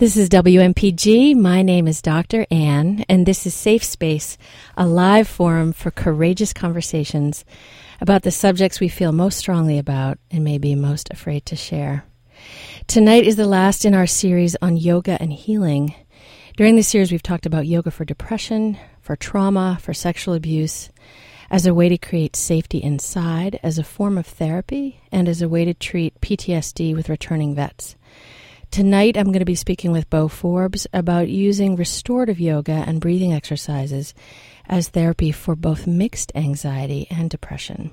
This is WMPG. My name is Dr. Ann, and this is Safe Space, a live forum for courageous conversations about the subjects we feel most strongly about and may be most afraid to share. Tonight is the last in our series on yoga and healing. During the series, we've talked about yoga for depression, for trauma, for sexual abuse, as a way to create safety inside, as a form of therapy, and as a way to treat PTSD with returning vets. Tonight, I'm going to be speaking with Bo Forbes about using restorative yoga and breathing exercises as therapy for both mixed anxiety and depression.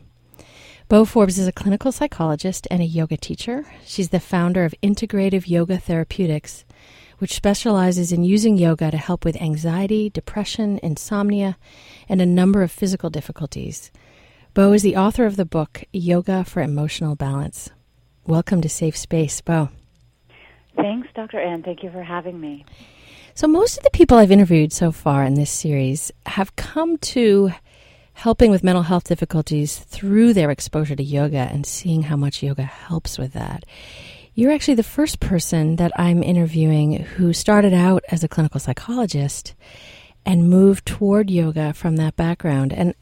Bo Forbes is a clinical psychologist and a yoga teacher. She's the founder of Integrative Yoga Therapeutics, which specializes in using yoga to help with anxiety, depression, insomnia, and a number of physical difficulties. Bo is the author of the book Yoga for Emotional Balance. Welcome to Safe Space, Bo. Thanks, Dr. Ann. Thank you for having me. So, most of the people I've interviewed so far in this series have come to helping with mental health difficulties through their exposure to yoga and seeing how much yoga helps with that. You're actually the first person that I'm interviewing who started out as a clinical psychologist and moved toward yoga from that background. And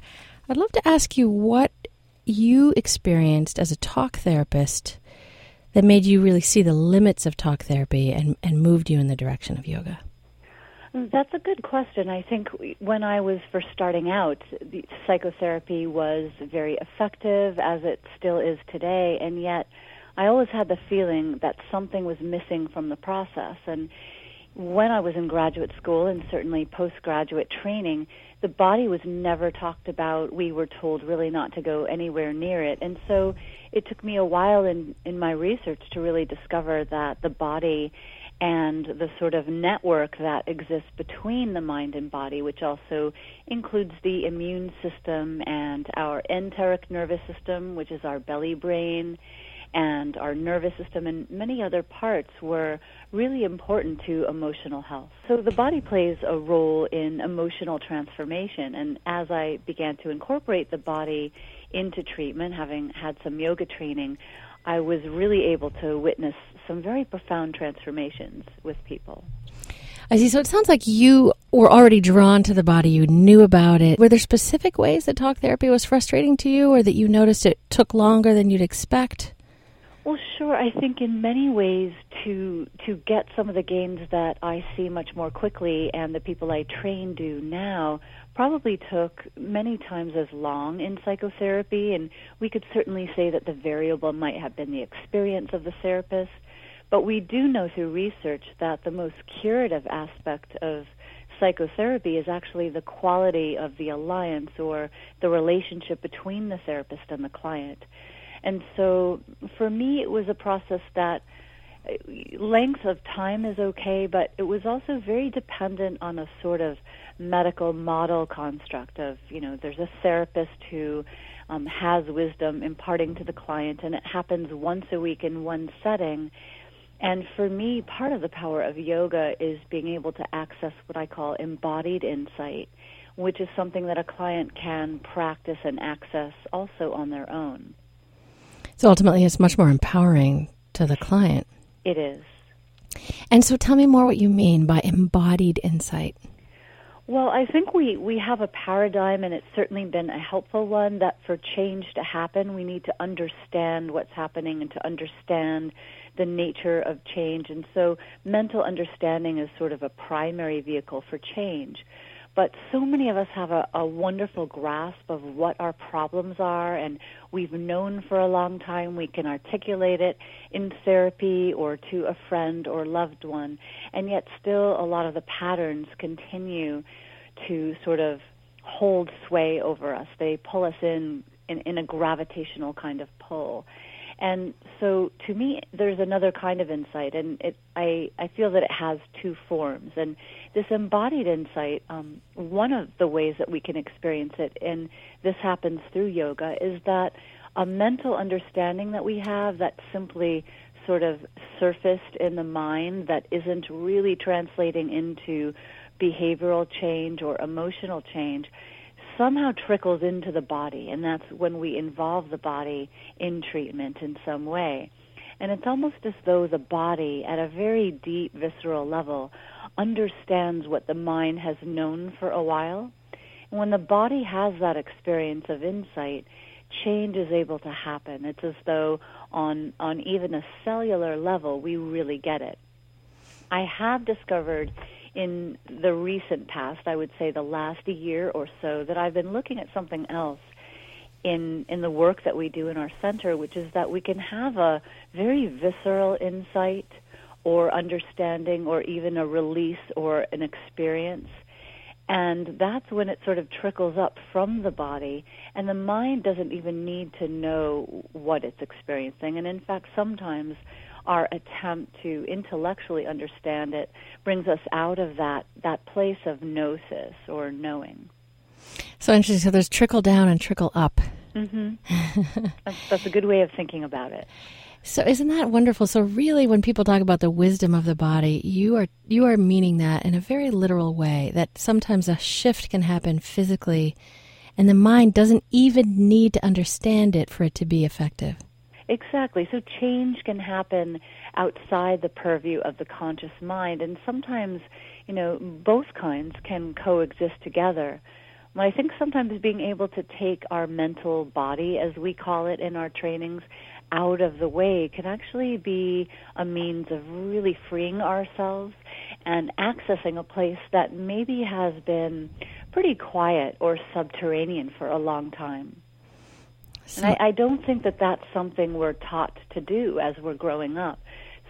I'd love to ask you what you experienced as a talk therapist that made you really see the limits of talk therapy and, and moved you in the direction of yoga? That's a good question. I think when I was first starting out, the psychotherapy was very effective, as it still is today, and yet I always had the feeling that something was missing from the process. And when I was in graduate school and certainly postgraduate training, the body was never talked about. We were told really not to go anywhere near it. And so it took me a while in, in my research to really discover that the body and the sort of network that exists between the mind and body, which also includes the immune system and our enteric nervous system, which is our belly brain, and our nervous system and many other parts were really important to emotional health. So the body plays a role in emotional transformation and as I began to incorporate the body into treatment, having had some yoga training, I was really able to witness some very profound transformations with people. I see. So it sounds like you were already drawn to the body. You knew about it. Were there specific ways that talk therapy was frustrating to you, or that you noticed it took longer than you'd expect? Well, sure. I think in many ways to to get some of the gains that I see much more quickly and the people I train do now probably took many times as long in psychotherapy and we could certainly say that the variable might have been the experience of the therapist, but we do know through research that the most curative aspect of psychotherapy is actually the quality of the alliance or the relationship between the therapist and the client. And so for me, it was a process that uh, length of time is okay, but it was also very dependent on a sort of medical model construct of, you know, there's a therapist who um, has wisdom imparting to the client, and it happens once a week in one setting. And for me, part of the power of yoga is being able to access what I call embodied insight, which is something that a client can practice and access also on their own. So ultimately, it's much more empowering to the client. It is. And so tell me more what you mean by embodied insight. Well, I think we, we have a paradigm, and it's certainly been a helpful one, that for change to happen, we need to understand what's happening and to understand the nature of change. And so mental understanding is sort of a primary vehicle for change. But so many of us have a, a wonderful grasp of what our problems are, and we've known for a long time we can articulate it in therapy or to a friend or loved one, and yet still a lot of the patterns continue to sort of hold sway over us. They pull us in in, in a gravitational kind of pull. And so to me, there's another kind of insight, and it, I, I feel that it has two forms. And this embodied insight, um, one of the ways that we can experience it, and this happens through yoga, is that a mental understanding that we have that simply sort of surfaced in the mind that isn't really translating into behavioral change or emotional change somehow trickles into the body, and that's when we involve the body in treatment in some way. And it's almost as though the body, at a very deep, visceral level, understands what the mind has known for a while. And when the body has that experience of insight, change is able to happen. It's as though on on even a cellular level we really get it. I have discovered in the recent past, I would say the last year or so, that I've been looking at something else in in the work that we do in our center, which is that we can have a very visceral insight or understanding or even a release or an experience. And that's when it sort of trickles up from the body, and the mind doesn't even need to know what it's experiencing. And in fact, sometimes our attempt to intellectually understand it brings us out of that, that place of gnosis or knowing. So interesting. So there's trickle down and trickle up. Mm-hmm. that's, that's a good way of thinking about it. So isn't that wonderful? So really when people talk about the wisdom of the body, you are you are meaning that in a very literal way that sometimes a shift can happen physically and the mind doesn't even need to understand it for it to be effective. Exactly. So change can happen outside the purview of the conscious mind and sometimes, you know, both kinds can coexist together. I think sometimes being able to take our mental body, as we call it in our trainings, out of the way can actually be a means of really freeing ourselves and accessing a place that maybe has been pretty quiet or subterranean for a long time. So, and I, I don't think that that's something we're taught to do as we're growing up.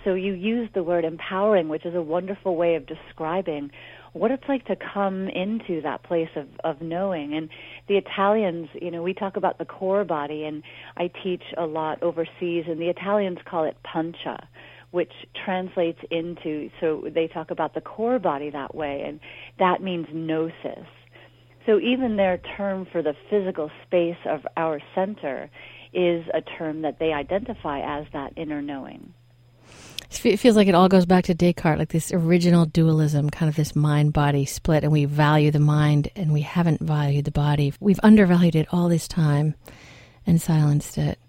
So you use the word empowering, which is a wonderful way of describing what it's like to come into that place of, of knowing. And the Italians, you know, we talk about the core body, and I teach a lot overseas, and the Italians call it pancia, which translates into, so they talk about the core body that way, and that means gnosis. So even their term for the physical space of our center is a term that they identify as that inner knowing. It feels like it all goes back to Descartes, like this original dualism, kind of this mind body split, and we value the mind and we haven't valued the body. We've undervalued it all this time and silenced it.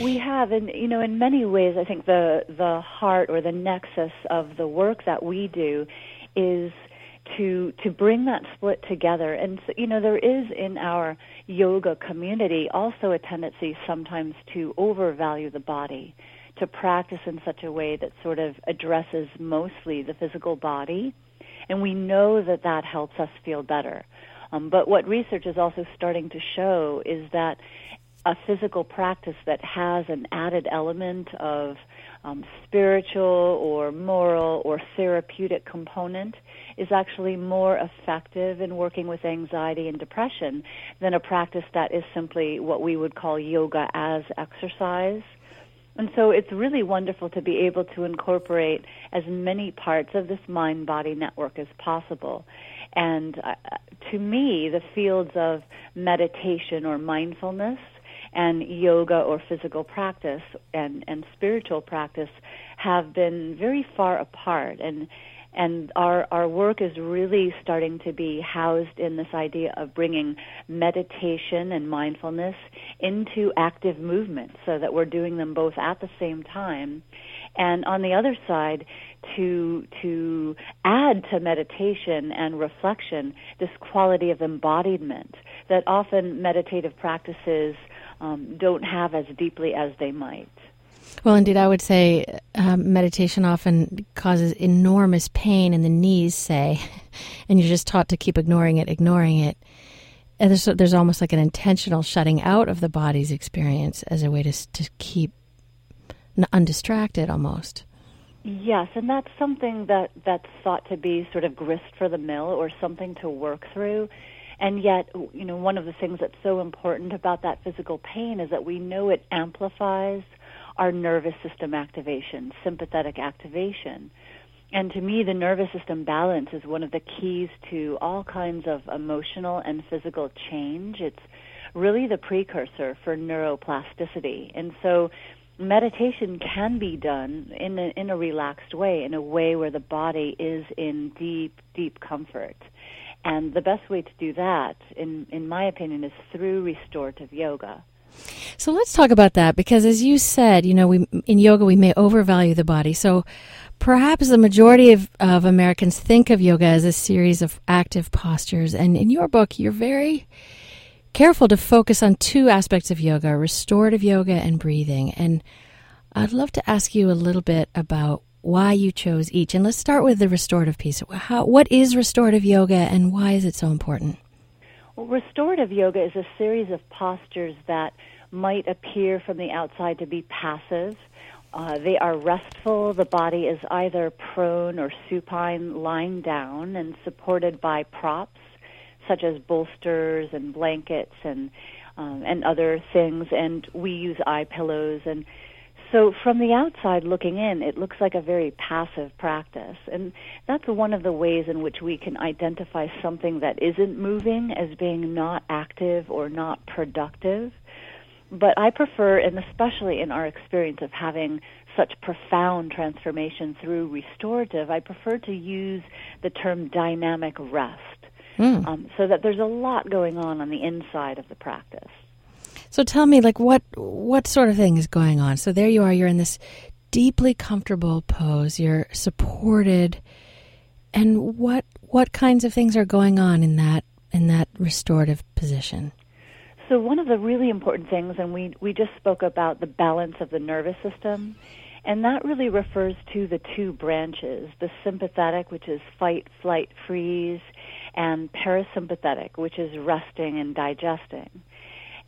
We have, and you know, in many ways, I think the the heart or the nexus of the work that we do is to to bring that split together. And you know, there is in our yoga community also a tendency sometimes to overvalue the body to practice in such a way that sort of addresses mostly the physical body. And we know that that helps us feel better. Um, but what research is also starting to show is that a physical practice that has an added element of um, spiritual or moral or therapeutic component is actually more effective in working with anxiety and depression than a practice that is simply what we would call yoga as exercise and so it's really wonderful to be able to incorporate as many parts of this mind body network as possible. And uh, to me, the fields of meditation or mindfulness and yoga or physical practice and, and spiritual practice have been very far apart. And and our our work is really starting to be housed in this idea of bringing meditation and mindfulness into active movement so that we're doing them both at the same time. And on the other side to to add to meditation and reflection this quality of embodiment that often meditative practices um, don't have as deeply as they might well, indeed, I would say um, meditation often causes enormous pain in the knees, say, and you're just taught to keep ignoring it, ignoring it. And there's, there's almost like an intentional shutting out of the body's experience as a way to, to keep undistracted almost. Yes, and that's something that, that's thought to be sort of grist for the mill or something to work through. And yet, you know, one of the things that's so important about that physical pain is that we know it amplifies our nervous system activation, sympathetic activation. And to me, the nervous system balance is one of the keys to all kinds of emotional and physical change. It's really the precursor for neuroplasticity. And so meditation can be done in a, in a relaxed way, in a way where the body is in deep, deep comfort. And the best way to do that, in, in my opinion, is through restorative yoga. So let's talk about that because, as you said, you know, we in yoga we may overvalue the body. So perhaps the majority of, of Americans think of yoga as a series of active postures, and in your book, you're very careful to focus on two aspects of yoga: restorative yoga and breathing. And I'd love to ask you a little bit about why you chose each. And let's start with the restorative piece. How, what is restorative yoga, and why is it so important? Well, restorative yoga is a series of postures that might appear from the outside to be passive. Uh, they are restful. The body is either prone or supine, lying down, and supported by props such as bolsters and blankets and um, and other things. And we use eye pillows and so from the outside looking in, it looks like a very passive practice. And that's one of the ways in which we can identify something that isn't moving as being not active or not productive. But I prefer, and especially in our experience of having such profound transformation through restorative, I prefer to use the term dynamic rest. Mm. Um, so that there's a lot going on on the inside of the practice. So tell me, like, what what sort of thing is going on? So there you are. You're in this deeply comfortable pose. You're supported, and what what kinds of things are going on in that in that restorative position? So one of the really important things, and we we just spoke about the balance of the nervous system, and that really refers to the two branches: the sympathetic, which is fight, flight, freeze, and parasympathetic, which is resting and digesting.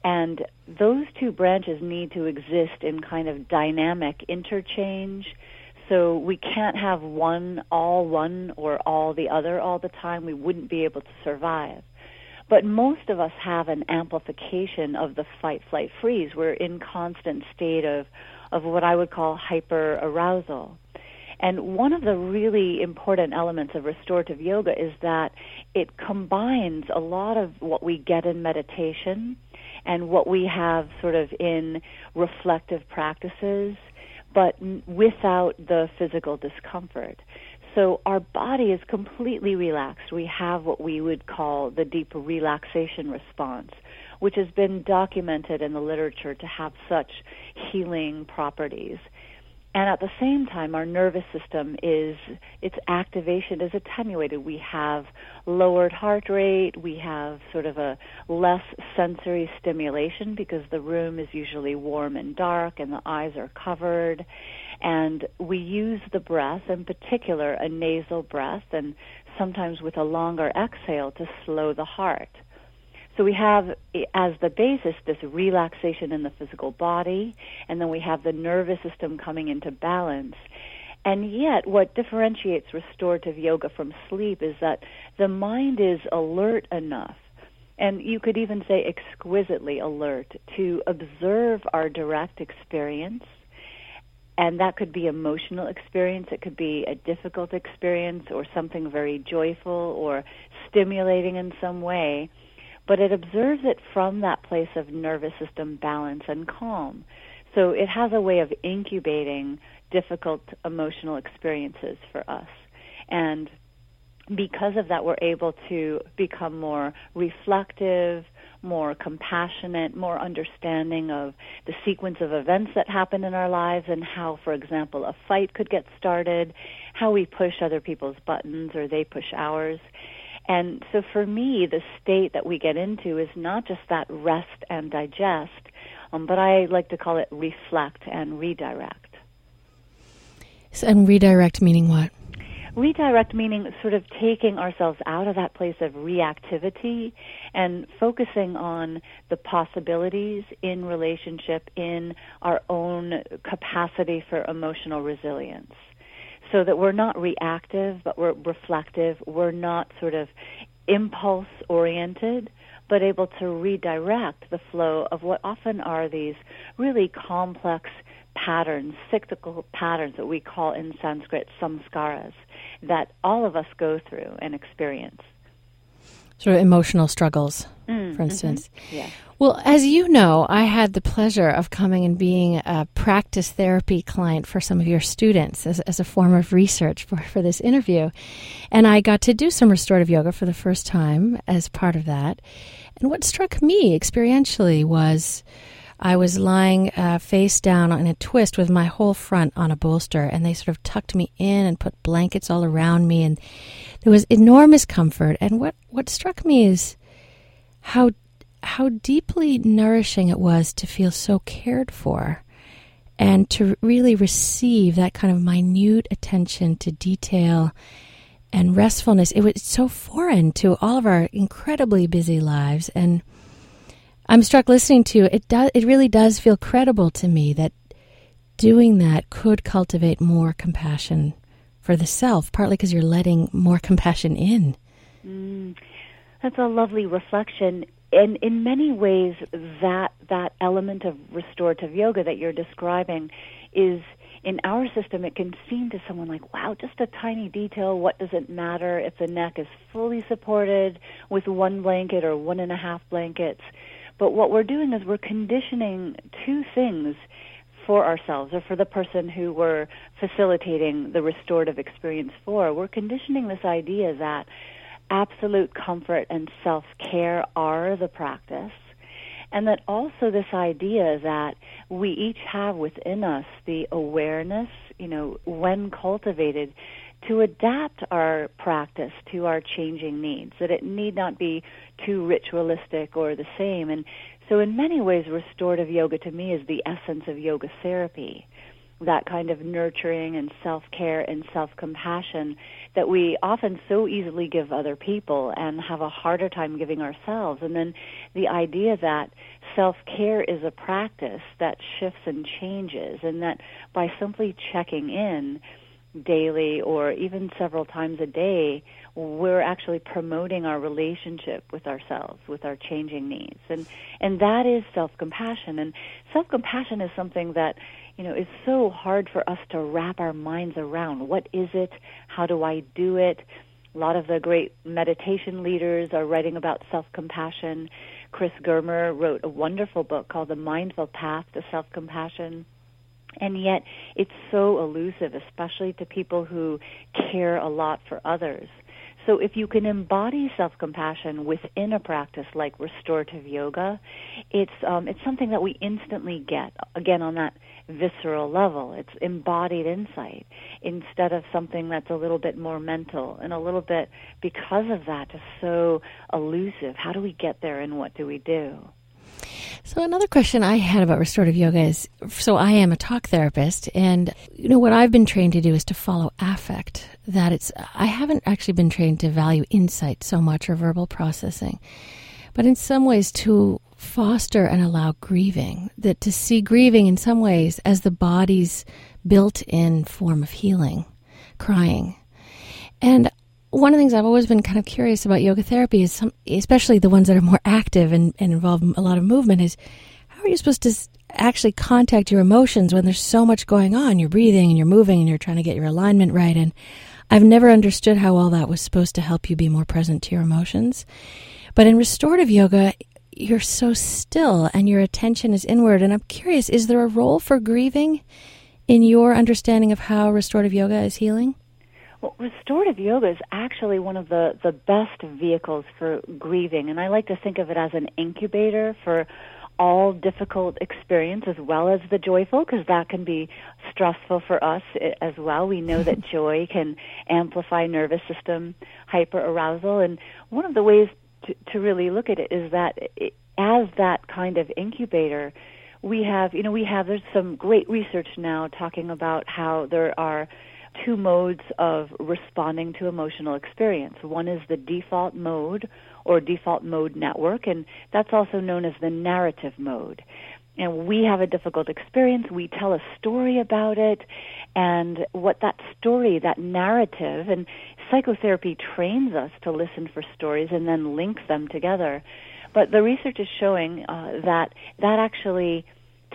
And those two branches need to exist in kind of dynamic interchange. So we can't have one all one or all the other all the time. We wouldn't be able to survive. But most of us have an amplification of the fight, flight, freeze. We're in constant state of, of what I would call hyper arousal. And one of the really important elements of restorative yoga is that it combines a lot of what we get in meditation and what we have sort of in reflective practices, but without the physical discomfort. So our body is completely relaxed. We have what we would call the deep relaxation response, which has been documented in the literature to have such healing properties. And at the same time, our nervous system is, its activation is attenuated. We have lowered heart rate, we have sort of a less sensory stimulation because the room is usually warm and dark and the eyes are covered. And we use the breath, in particular a nasal breath, and sometimes with a longer exhale to slow the heart. So we have eh, as the basis this relaxation in the physical body, and then we have the nervous system coming into balance. And yet, what differentiates restorative yoga from sleep is that the mind is alert enough, and you could even say exquisitely alert, to observe our direct experience. And that could be emotional experience, it could be a difficult experience, or something very joyful or stimulating in some way but it observes it from that place of nervous system balance and calm. So it has a way of incubating difficult emotional experiences for us. And because of that, we're able to become more reflective, more compassionate, more understanding of the sequence of events that happen in our lives and how, for example, a fight could get started, how we push other people's buttons or they push ours. And so for me, the state that we get into is not just that rest and digest, um, but I like to call it reflect and redirect. So, and redirect meaning what? Redirect meaning sort of taking ourselves out of that place of reactivity and focusing on the possibilities in relationship, in our own capacity for emotional resilience so that we're not reactive, but we're reflective. We're not sort of impulse oriented, but able to redirect the flow of what often are these really complex patterns, cyclical patterns that we call in Sanskrit samskaras, that all of us go through and experience. Sort of emotional struggles, mm, for instance. Mm-hmm. Yeah. Well, as you know, I had the pleasure of coming and being a practice therapy client for some of your students as, as a form of research for, for this interview. And I got to do some restorative yoga for the first time as part of that. And what struck me experientially was I was lying uh, face down in a twist with my whole front on a bolster, and they sort of tucked me in and put blankets all around me, and there was enormous comfort. And what what struck me is how how deeply nourishing it was to feel so cared for and to really receive that kind of minute attention to detail and restfulness. It was so foreign to all of our incredibly busy lives. And I'm struck listening to it. Does, it really does feel credible to me that doing that could cultivate more compassion for the self, partly because you're letting more compassion in. Mm, that's a lovely reflection and in many ways that that element of restorative yoga that you're describing is in our system it can seem to someone like wow just a tiny detail what does it matter if the neck is fully supported with one blanket or one and a half blankets but what we're doing is we're conditioning two things for ourselves or for the person who we're facilitating the restorative experience for we're conditioning this idea that absolute comfort and self care are the practice. And that also this idea that we each have within us the awareness, you know, when cultivated, to adapt our practice to our changing needs, that it need not be too ritualistic or the same. And so, in many ways, restorative yoga to me is the essence of yoga therapy that kind of nurturing and self care and self compassion that we often so easily give other people and have a harder time giving ourselves. And then the idea that self care is a practice that shifts and changes, and that by simply checking in daily or even several times a day, we're actually promoting our relationship with ourselves, with our changing needs. And and that is self compassion. And self compassion is something that you know, is so hard for us to wrap our minds around. What is it? How do I do it? A lot of the great meditation leaders are writing about self compassion. Chris Germer wrote a wonderful book called The Mindful Path to Self Compassion. And yet, it's so elusive, especially to people who care a lot for others. So if you can embody self-compassion within a practice like restorative yoga, it's um, it's something that we instantly get again on that visceral level. It's embodied insight instead of something that's a little bit more mental and a little bit because of that just so elusive. How do we get there and what do we do? So another question I had about restorative yoga is so I am a talk therapist and you know what I've been trained to do is to follow affect. That it's I haven't actually been trained to value insight so much or verbal processing but in some ways to foster and allow grieving that to see grieving in some ways as the body's built-in form of healing crying. And one of the things I've always been kind of curious about yoga therapy is some, especially the ones that are more active and, and involve a lot of movement, is how are you supposed to actually contact your emotions when there's so much going on? You're breathing and you're moving and you're trying to get your alignment right. And I've never understood how all that was supposed to help you be more present to your emotions. But in restorative yoga, you're so still and your attention is inward. And I'm curious, is there a role for grieving in your understanding of how restorative yoga is healing? Well, restorative yoga is actually one of the, the best vehicles for grieving, and I like to think of it as an incubator for all difficult experience as well as the joyful, because that can be stressful for us eh, as well. We know that joy can amplify nervous system hyperarousal, and one of the ways to, to really look at it is that it, as that kind of incubator, we have, you know, we have, there's some great research now talking about how there are two modes of responding to emotional experience. One is the default mode or default mode network, and that's also known as the narrative mode. And we have a difficult experience, we tell a story about it, and what that story, that narrative, and psychotherapy trains us to listen for stories and then link them together. But the research is showing uh, that that actually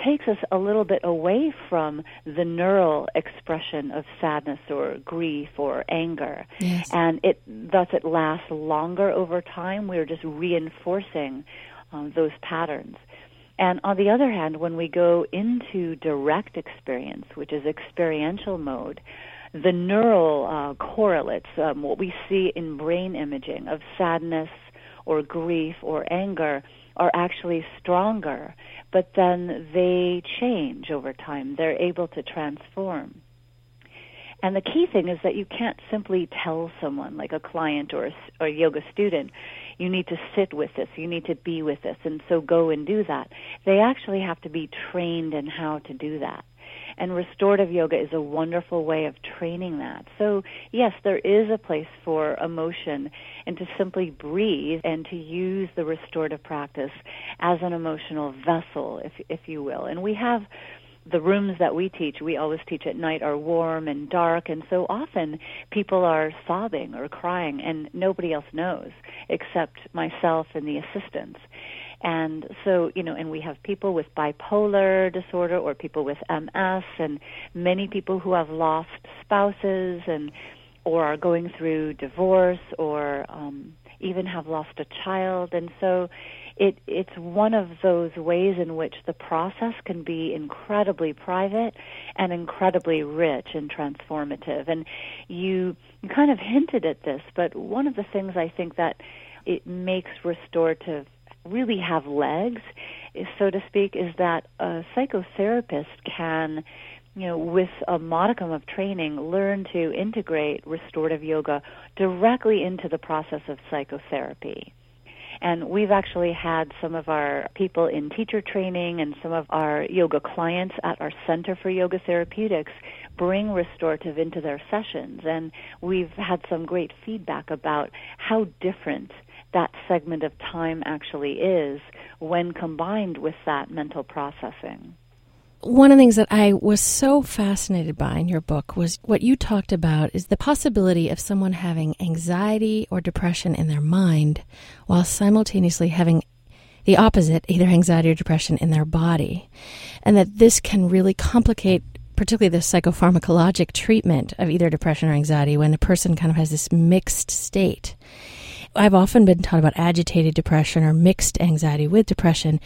takes us a little bit away from the neural expression of sadness or grief or anger. Yes. And it thus it lasts longer over time. We're just reinforcing um, those patterns. And on the other hand, when we go into direct experience, which is experiential mode, the neural uh, correlates, um, what we see in brain imaging of sadness or grief or anger, are actually stronger, but then they change over time. They're able to transform. And the key thing is that you can't simply tell someone, like a client or a, or a yoga student, you need to sit with this, you need to be with this, and so go and do that. They actually have to be trained in how to do that. And restorative yoga is a wonderful way of training that. So, yes, there is a place for emotion and to simply breathe and to use the restorative practice as an emotional vessel, if, if you will. And we have the rooms that we teach, we always teach at night, are warm and dark, and so often people are sobbing or crying, and nobody else knows except myself and the assistants. And so, you know, and we have people with bipolar disorder or people with MS and many people who have lost spouses and or are going through divorce or um even have lost a child. And so it it's one of those ways in which the process can be incredibly private and incredibly rich and transformative. And you, you kind of hinted at this, but one of the things I think that it makes restorative really have legs, so to speak, is that a psychotherapist can you know, with a modicum of training, learn to integrate restorative yoga directly into the process of psychotherapy. And we've actually had some of our people in teacher training and some of our yoga clients at our Center for Yoga Therapeutics bring restorative into their sessions. And we've had some great feedback about how different that segment of time actually is when combined with that mental processing. One of the things that I was so fascinated by in your book was what you talked about is the possibility of someone having anxiety or depression in their mind while simultaneously having the opposite, either anxiety or depression in their body. And that this can really complicate particularly the psychopharmacologic treatment of either depression or anxiety when a person kind of has this mixed state. I've often been taught about agitated depression or mixed anxiety with depression,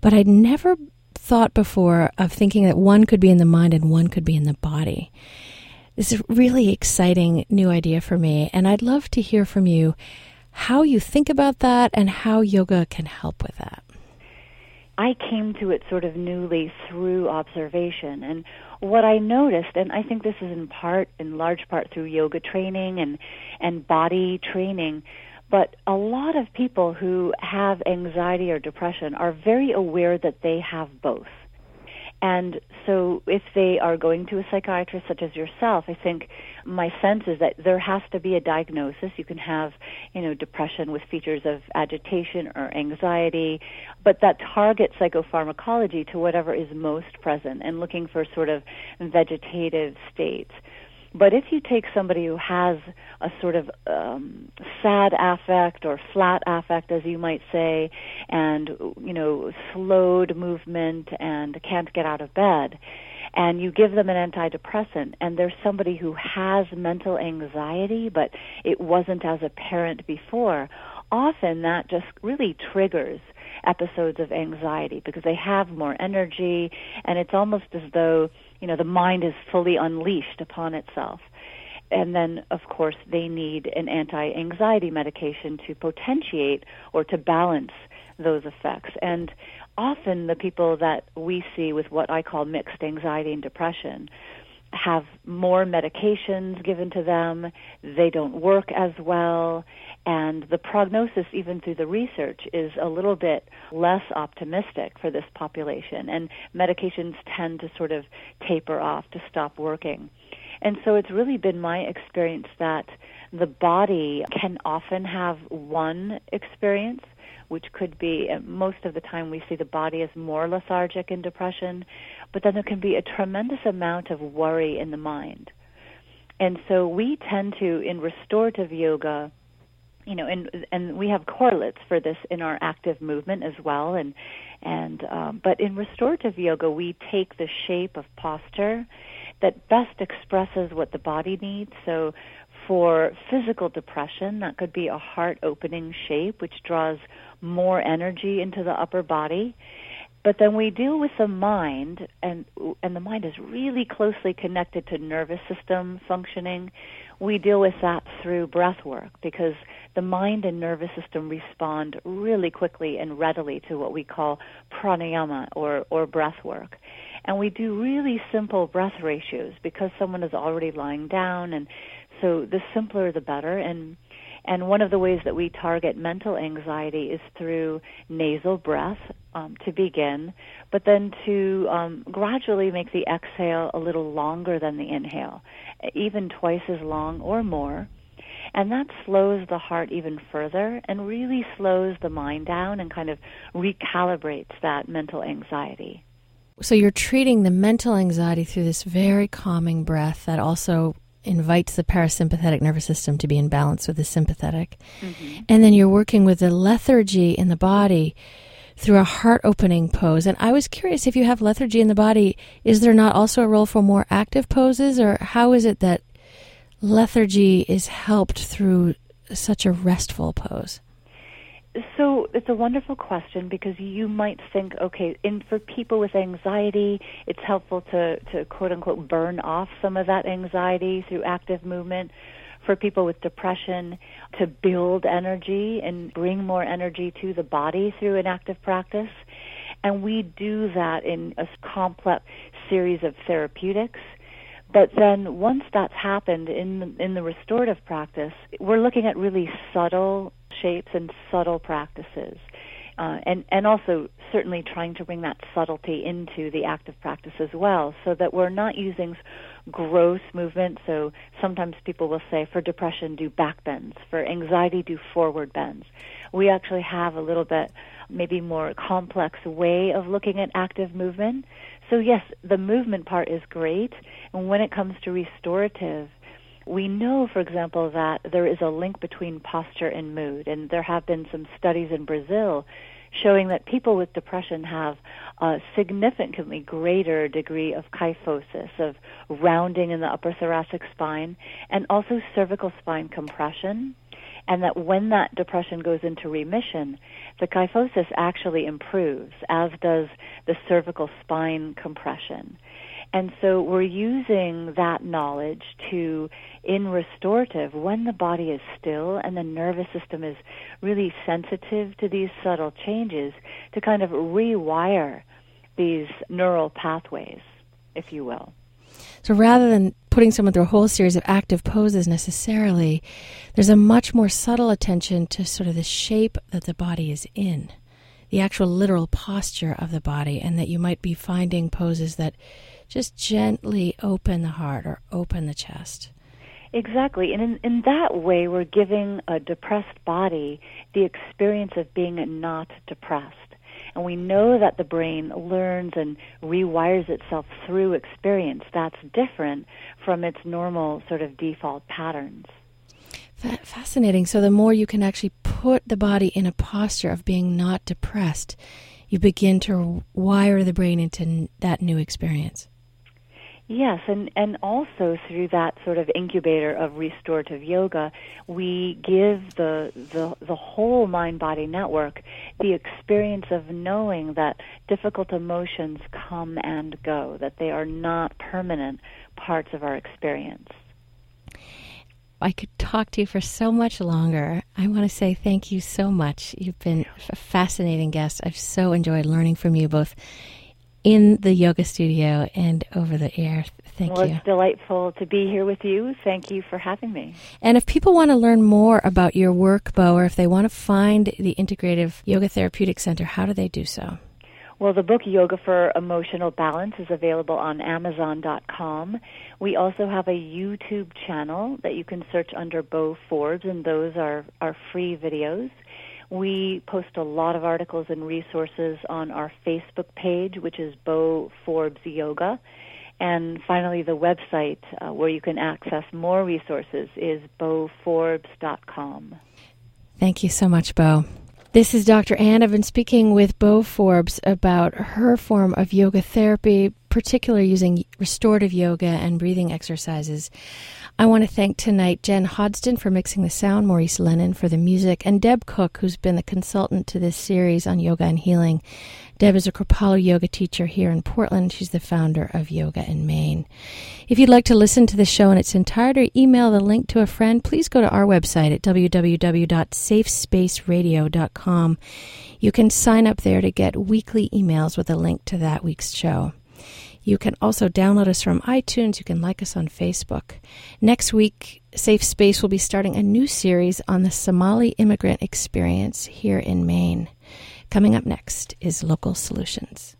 but I'd never thought before of thinking that one could be in the mind and one could be in the body. This is a really exciting new idea for me, and I'd love to hear from you how you think about that and how yoga can help with that. I came to it sort of newly through observation. And what I noticed, and I think this is in part, in large part through yoga training and, and body training, but a lot of people who have anxiety or depression are very aware that they have both. And so if they are going to a psychiatrist such as yourself, I think my sense is that there has to be a diagnosis. You can have, you know, depression with features of agitation or anxiety, but that targets psychopharmacology to whatever is most present and looking for sort of vegetative states. But if you take somebody who has a sort of um, sad affect or flat affect, as you might say, and you know slowed movement and can't get out of bed, and you give them an antidepressant, and there's somebody who has mental anxiety, but it wasn't as apparent before, often that just really triggers episodes of anxiety because they have more energy and it's almost as though you know the mind is fully unleashed upon itself. And then of course they need an anti-anxiety medication to potentiate or to balance those effects. And often the people that we see with what I call mixed anxiety and depression have more medications given to them, they don't work as well, and the prognosis, even through the research, is a little bit less optimistic for this population, and medications tend to sort of taper off to stop working. And so it's really been my experience that the body can often have one experience which could be uh, most of the time we see the body as more lethargic in depression, but then there can be a tremendous amount of worry in the mind. And so we tend to, in restorative yoga, you know, and and we have correlates for this in our active movement as well, and and um, but in restorative yoga we take the shape of posture that best expresses what the body needs. So for physical depression, that could be a heart opening shape, which draws more energy into the upper body. But then we deal with the mind, and and the mind is really closely connected to nervous system functioning. We deal with that through breath work because the mind and nervous system respond really quickly and readily to what we call pranayama or, or breath work. And we do really simple breath ratios because someone is already lying down and so the simpler the better and and one of the ways that we target mental anxiety is through nasal breath um, to begin, but then to um, gradually make the exhale a little longer than the inhale, even twice as long or more. And that slows the heart even further and really slows the mind down and kind of recalibrates that mental anxiety. So you're treating the mental anxiety through this very calming breath that also invites the parasympathetic nervous system to be in balance with the sympathetic. Mm-hmm. And then you're working with the lethargy in the body through a heart opening pose. And I was curious if you have lethargy in the body, is there not also a role for more active poses, or how is it that lethargy is helped through such a restful pose? So it's a wonderful question because you might think, okay, in for people with anxiety, it's helpful to, to quote unquote burn off some of that anxiety through active movement. For people with depression, to build energy and bring more energy to the body through an active practice. And we do that in a complex series of therapeutics but then once that's happened in in the restorative practice, we're looking at really subtle shapes and subtle practices. Uh, and and also certainly trying to bring that subtlety into the active practice as well, so that we're not using gross movement. So sometimes people will say, for depression, do back bends. For anxiety, do forward bends. We actually have a little bit, maybe more complex way of looking at active movement. So yes, the movement part is great, and when it comes to restorative, we know, for example, that there is a link between posture and mood, and there have been some studies in Brazil showing that people with depression have a significantly greater degree of kyphosis, of rounding in the upper thoracic spine, and also cervical spine compression. And that when that depression goes into remission, the kyphosis actually improves, as does the cervical spine compression. And so we're using that knowledge to, in restorative, when the body is still and the nervous system is really sensitive to these subtle changes, to kind of rewire these neural pathways, if you will. So rather than putting someone through a whole series of active poses necessarily, there's a much more subtle attention to sort of the shape that the body is in, the actual literal posture of the body, and that you might be finding poses that just gently open the heart or open the chest. Exactly. And in, in that way, we're giving a depressed body the experience of being not depressed. And we know that the brain learns and rewires itself through experience. That's different from its normal sort of default patterns. Fascinating. So, the more you can actually put the body in a posture of being not depressed, you begin to wire the brain into that new experience. Yes, and, and also through that sort of incubator of restorative yoga, we give the, the, the whole mind body network the experience of knowing that difficult emotions come and go, that they are not permanent parts of our experience. I could talk to you for so much longer. I want to say thank you so much. You've been a fascinating guest. I've so enjoyed learning from you both in the yoga studio and over the air. Thank well, you. It's delightful to be here with you. Thank you for having me. And if people want to learn more about your work, Bo, or if they want to find the Integrative Yoga Therapeutic Center, how do they do so? Well, the book Yoga for Emotional Balance is available on Amazon.com. We also have a YouTube channel that you can search under Bo Forbes, and those are, are free videos. We post a lot of articles and resources on our Facebook page, which is Bo Forbes Yoga. And finally, the website uh, where you can access more resources is boforbes.com. Thank you so much, Bo. This is Dr. Ann. I've been speaking with Bo Forbes about her form of yoga therapy, particular using restorative yoga and breathing exercises. I want to thank tonight Jen Hodston for mixing the sound, Maurice Lennon for the music, and Deb Cook, who's been the consultant to this series on yoga and healing. Deb is a Kripalu yoga teacher here in Portland. She's the founder of Yoga in Maine. If you'd like to listen to the show in its entirety, email the link to a friend. Please go to our website at www.safespaceradio.com. You can sign up there to get weekly emails with a link to that week's show. You can also download us from iTunes. You can like us on Facebook. Next week, Safe Space will be starting a new series on the Somali immigrant experience here in Maine. Coming up next is Local Solutions.